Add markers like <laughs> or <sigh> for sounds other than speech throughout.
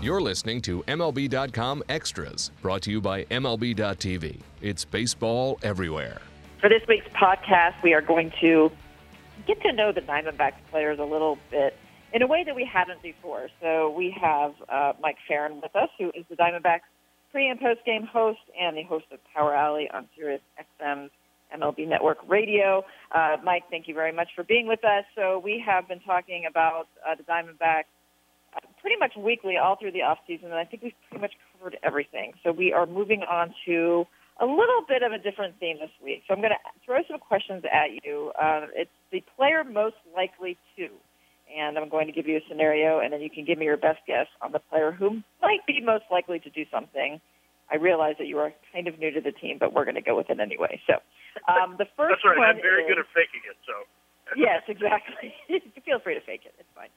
You're listening to MLB.com Extras, brought to you by MLB.tv. It's baseball everywhere. For this week's podcast, we are going to get to know the Diamondbacks players a little bit in a way that we haven't before. So we have uh, Mike Ferrin with us, who is the Diamondbacks pre and post game host and the host of Power Alley on Sirius XM's MLB Network Radio. Uh, Mike, thank you very much for being with us. So we have been talking about uh, the Diamondbacks pretty much weekly all through the off season, and I think we've pretty much covered everything. So we are moving on to a little bit of a different theme this week. So I'm going to throw some questions at you. Uh, it's the player most likely to, and I'm going to give you a scenario, and then you can give me your best guess on the player who might be most likely to do something. I realize that you are kind of new to the team, but we're going to go with it anyway. So um, the first That's right. one I'm very is, good at faking it, so. yes, exactly. <laughs> Feel free to fake it. It's fine.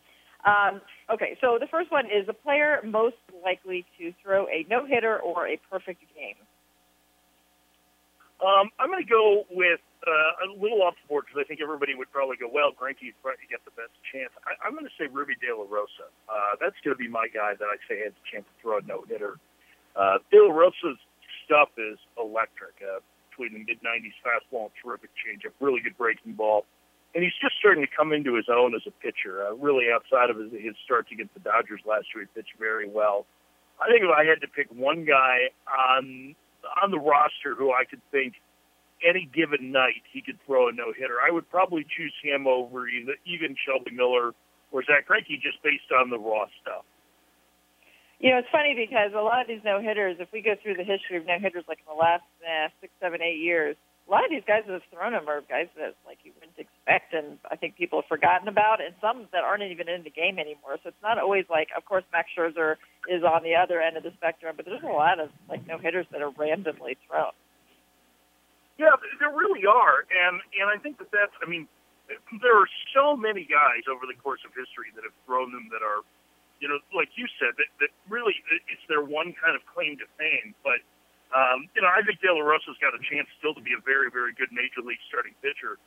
Um, okay, so the first one is the player most likely to throw a no hitter or a perfect game. Um, I'm going to go with uh, a little off the board because I think everybody would probably go, well, Greinke's probably get the best chance. I, I'm going to say Ruby De La Rosa. Uh, that's going to be my guy that I say has a chance to throw a no hitter. Uh, De La Rosa's stuff is electric. Uh, between the mid 90s fastball and terrific changeup, really good breaking ball. And he's just starting to come into his own as a pitcher. Uh, really, outside of his, his start against the Dodgers last year, he pitched very well. I think if I had to pick one guy on on the roster who I could think any given night he could throw a no hitter, I would probably choose him over either, even Shelby Miller or Zack Greinke just based on the raw stuff. You know, it's funny because a lot of these no hitters, if we go through the history of no hitters, like in the last eh, six, seven, eight years, a lot of these guys that have thrown them are guys that like you and I think people have forgotten about, and some that aren't even in the game anymore. So it's not always like, of course, Max Scherzer is on the other end of the spectrum, but there's a lot of like no hitters that are randomly thrown. Yeah, there really are, and and I think that that's. I mean, there are so many guys over the course of history that have thrown them that are, you know, like you said, that that really it's their one kind of claim to fame. But um, you know, I think De La Rosa's got a chance still to be a very very good major league starting pitcher,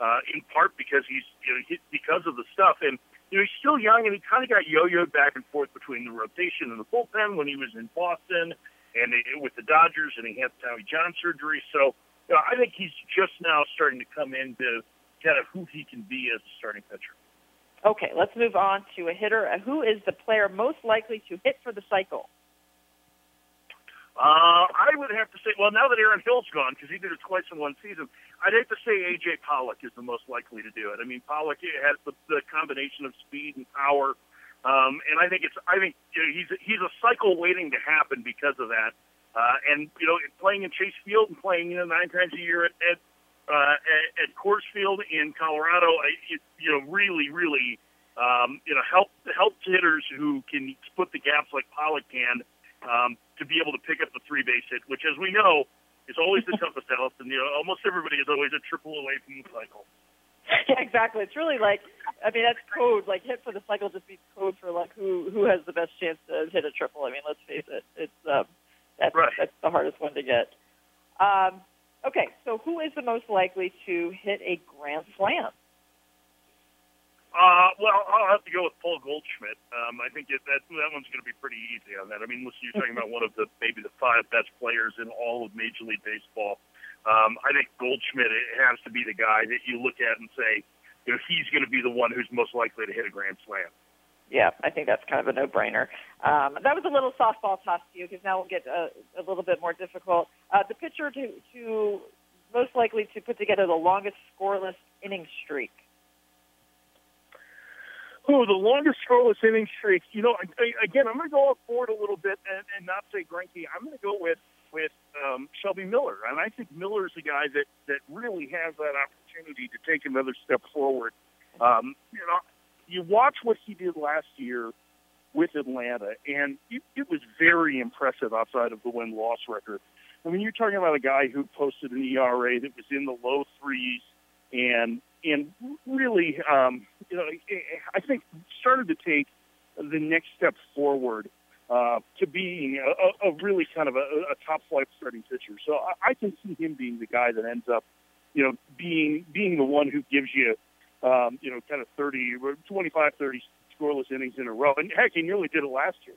uh, in part because he's you know he, because of the stuff and. You know, he's still young, and he kind of got yo-yoed back and forth between the rotation and the bullpen when he was in Boston, and it, with the Dodgers, and he had Tommy John surgery. So, you know, I think he's just now starting to come into kind of who he can be as a starting pitcher. Okay, let's move on to a hitter. Who is the player most likely to hit for the cycle? Uh, I would have to say, well, now that Aaron Hill's gone, because he did it twice in one season, I'd have to say A.J. Pollock is the most likely to do it. I mean, Pollock has the, the combination of speed and power, um, and I think it's, I think you know, he's he's a cycle waiting to happen because of that. Uh, and you know, playing in Chase Field and playing you know nine times a year at at, uh, at, Coors Field in Colorado, it, you know, really, really, um, you know, help help hitters who can split the gaps like Pollock can um, to be able to pick up the three base hit, which, as we know, is always the toughest out. And you know, almost everybody is always a triple away from the cycle. <laughs> Yeah, exactly. It's really like, I mean, that's code. Like hit for the cycle just means code for like who who has the best chance to hit a triple. I mean, let's face it, it's um, that's Right. that's the hardest one to get. Um, okay, so who is the most likely to hit a grand slam? Uh, well, I'll have to go with Paul Goldschmidt. Um, I think it, that that one's going to be pretty easy on that. I mean, listen, you're talking about one of the maybe the five best players in all of Major League Baseball. Um, I think Goldschmidt it has to be the guy that you look at and say, you know, he's going to be the one who's most likely to hit a grand slam. Yeah, I think that's kind of a no-brainer. Um, that was a little softball toss to you because now we'll get a, a little bit more difficult. Uh, the pitcher to, to most likely to put together the longest scoreless inning streak. Oh, the longest scoreless inning streak. You know, again, I'm going to go off board a little bit and, and not say Greinke. I'm going to go with with um, Shelby Miller, and I think Miller is a guy that that really has that opportunity to take another step forward. Um, you know, you watch what he did last year with Atlanta, and it, it was very impressive outside of the win loss record. I mean, you're talking about a guy who posted an ERA that was in the low threes, and and really, um, you know, I think started to take the next step forward uh, to being a, a, really kind of a, a top flight starting pitcher. So I, I can see him being the guy that ends up, you know, being being the one who gives you, um, you know, kind of 30, 25, 30 scoreless innings in a row. And heck, he nearly did it last year.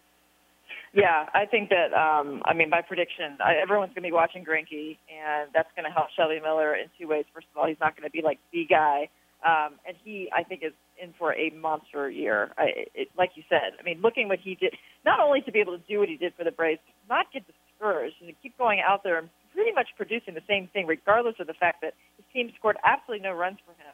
Yeah, I think that. Um, I mean, my prediction: I, everyone's going to be watching Greinke, and that's going to help Shelby Miller in two ways. First of all, he's not going to be like the guy, um, and he, I think, is in for a monster year. I, it, like you said, I mean, looking what he did, not only to be able to do what he did for the Braves, not get discouraged and to keep going out there and pretty much producing the same thing, regardless of the fact that his team scored absolutely no runs for him.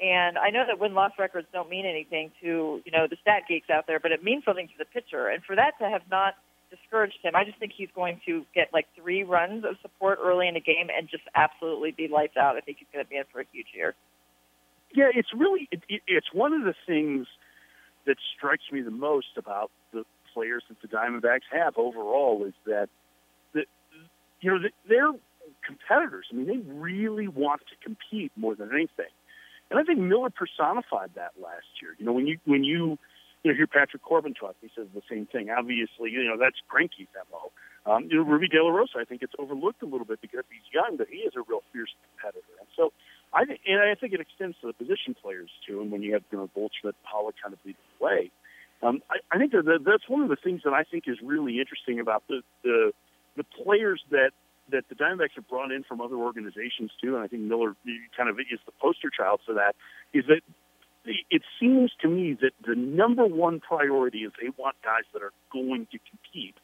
And I know that win-loss records don't mean anything to you know the stat geeks out there, but it means something to the pitcher. And for that to have not discouraged him, I just think he's going to get like three runs of support early in the game and just absolutely be lights out. I think he's going to be in for a huge year. Yeah, it's really it, it, it's one of the things that strikes me the most about the players that the Diamondbacks have overall is that that you know they're competitors. I mean, they really want to compete more than anything. And I think Miller personified that last year. You know, when you when you you know hear Patrick Corbin talk, he says the same thing. Obviously, you know that's Greinke's mo. Um, you know, Ruby De La Rosa, I think it's overlooked a little bit because he's young, but he is a real fierce competitor. And so I think, and I think it extends to the position players too. And when you have you know Goldschmidt, Pollock kind of leading the way, um, I, I think that that's one of the things that I think is really interesting about the the the players that that the Diamondbacks have brought in from other organizations too, and I think Miller kind of is the poster child for that. Is that it seems to me that the number one priority is they want guys that are going to compete,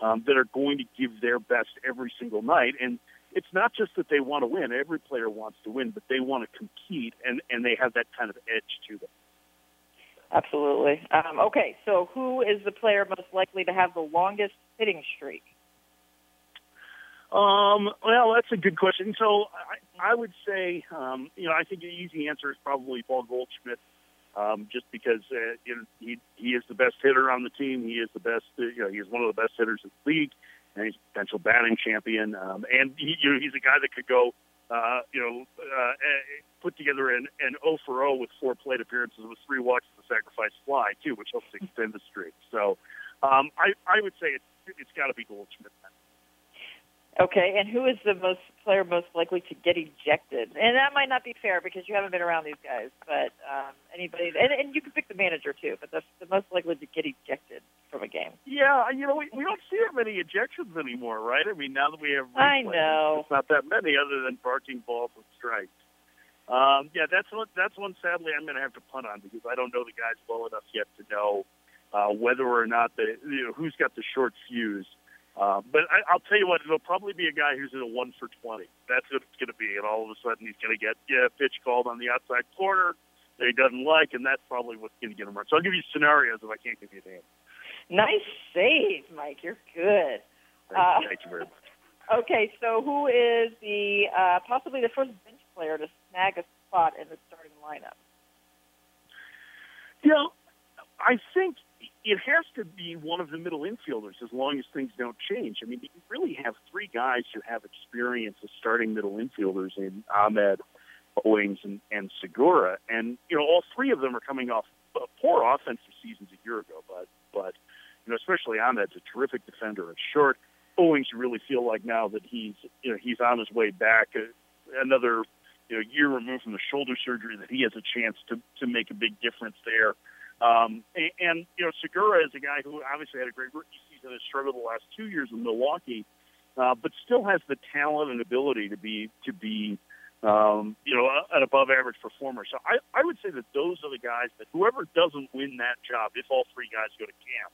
um, that are going to give their best every single night, and it's not just that they want to win. Every player wants to win, but they want to compete, and and they have that kind of edge to them. Absolutely. Um, okay, so who is the player most likely to have the longest hitting streak? Um, well, that's a good question. So I, I would say, um, you know, I think the easy answer is probably Paul Goldschmidt, um, just because uh, you know, he he is the best hitter on the team. He is the best. Uh, you know, he is one of the best hitters in the league, and he's a potential batting champion. Um, and he, you know, he's a guy that could go, uh, you know, uh, put together an, an 0 for 0 with four plate appearances with three walks and a sacrifice fly too, which helps extend the streak. So um, I I would say it's it's got to be Goldschmidt. Then. Okay, and who is the most player most likely to get ejected? And that might not be fair because you haven't been around these guys, but um, anybody, and, and you can pick the manager too, but the, the most likely to get ejected from a game. Yeah, you know, we, we don't see that many ejections anymore, right? I mean, now that we have replay, I know it's not that many other than barking balls and strikes. Um, yeah, that's one. That's one. Sadly, I'm going to have to punt on because I don't know the guys well enough yet to know uh, whether or not the you know who's got the short fuse. Uh, but I, I'll tell you what, it'll probably be a guy who's in a one for twenty. That's what it's going to be, and all of a sudden he's going to get yeah pitch called on the outside corner that he doesn't like, and that's probably what's going to get him run. So I'll give you scenarios if I can't give you a name. Nice save, Mike. You're good. Thank, uh, thank you very much. <laughs> Okay, so who is the uh, possibly the first bench player to snag a spot in the starting lineup? You know, I think it has to be one of the middle infielders as long as things don't change. I mean, you really have three guys who have experience as starting middle infielders in Ahmed, Owings, and, and Segura. And, you know, all three of them are coming off poor offensive seasons a year ago, but, but you know, especially Ahmed's a terrific defender at short. Owings, you really feel like now that he's, you know, he's on his way back, uh, another, you know, year removed from the shoulder surgery, that he has a chance to, to make a big difference there. Um, and, and, you know, Segura is a guy who obviously had a great rookie season, has struggled the last two years in Milwaukee, uh, but still has the talent and ability to be, to be, um, you know, an above average performer. So I, I would say that those are the guys that whoever doesn't win that job, if all three guys go to camp,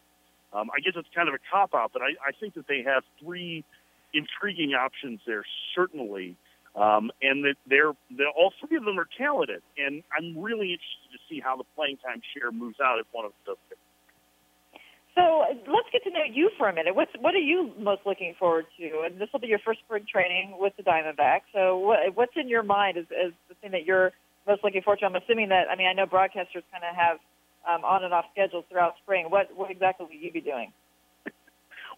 um, I guess it's kind of a cop out, but I, I think that they have three intriguing options there, certainly. Um, and that they're, they're all three of them are talented, and I'm really interested see how the playing time share moves out if one of them does. So let's get to know you for a minute. What's what are you most looking forward to? And this will be your first spring training with the Diamondbacks. So what, what's in your mind is, is the thing that you're most looking forward to? I'm assuming that I mean I know broadcasters kind of have um, on and off schedules throughout spring. What what exactly will you be doing? <laughs>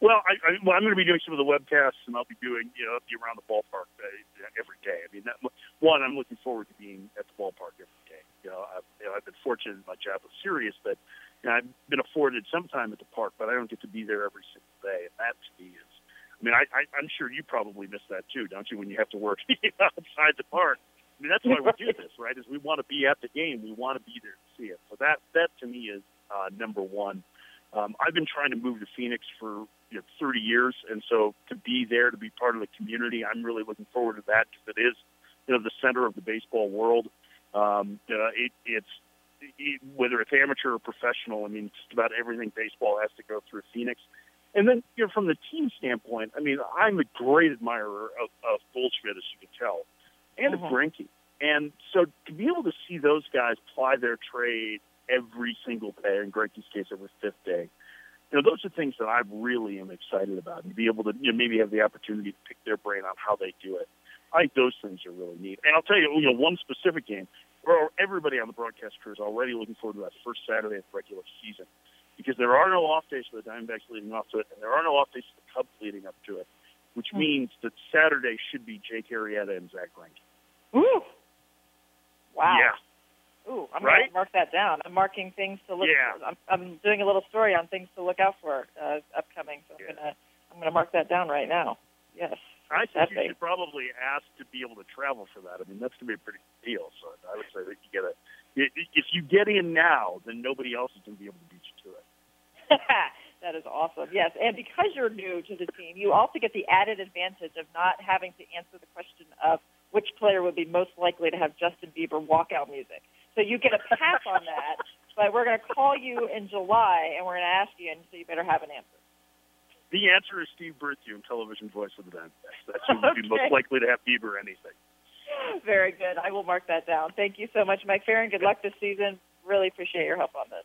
Well, I, I, well, I'm going to be doing some of the webcasts, and I'll be doing you know be around the ballpark uh, every day. I mean, that, one, I'm looking forward to being at the ballpark every. You know, I've, you know, I've been fortunate in my job with Sirius that you know, I've been afforded some time at the park, but I don't get to be there every single day, and that to me is. I mean, I, I, I'm sure you probably miss that too, don't you? When you have to work <laughs> outside the park. I mean, that's why we do this, right? Is we want to be at the game, we want to be there to see it. So that that to me is uh, number one. Um, I've been trying to move to Phoenix for you know, 30 years, and so to be there, to be part of the community, I'm really looking forward to that because it is, you know, the center of the baseball world. Um, uh, it, it's it, whether it's amateur or professional. I mean, just about everything baseball has to go through Phoenix. And then, you know, from the team standpoint, I mean, I'm a great admirer of, of Goldschmidt, as you can tell, and Mhm. of Greinke. And so to be able to see those guys ply their trade every single day, in Greinke's case, every fifth day, you know, those are things that I really am excited about. And be able to you know, maybe have the opportunity to pick their brain on how they do it. I think those things are really neat. And I'll tell you, you know, one specific game where everybody on the broadcast crew is already looking forward to that first Saturday of the regular season because there are no off days for the Diamondbacks leading off to it, and there are no off days for the Cubs leading up to it, which Hmm. means that Saturday should be Jake Arrieta and Zack Greinke. Ooh. Wow. Yeah. Ooh, I'm Right? going to mark that down. I'm marking things to look Yeah. for. I'm, I'm doing a little story on things to look out for uh, upcoming. So I'm going to I'm going to mark that down right now. Yes. I think you should probably ask to be able to travel for that. I mean, that's going to be a pretty big deal. So I would say that you get a if you get in now, then nobody else is going to be able to beat you to it. <laughs> that is awesome. Yes, and because you're new to the team, you also get the added advantage of not having to answer the question of which player would be most likely to have Justin Bieber walkout music. So you get a pass on that, but we're going to call you in July and we're going to ask you, and so you better have an answer. The answer is Steve Berthiaume, television voice of the band. That's who would be most likely to have Bieber anything. Very good. I will mark that down. Thank you so much, Mike Ferrin. Good luck this season. Really appreciate your help on this.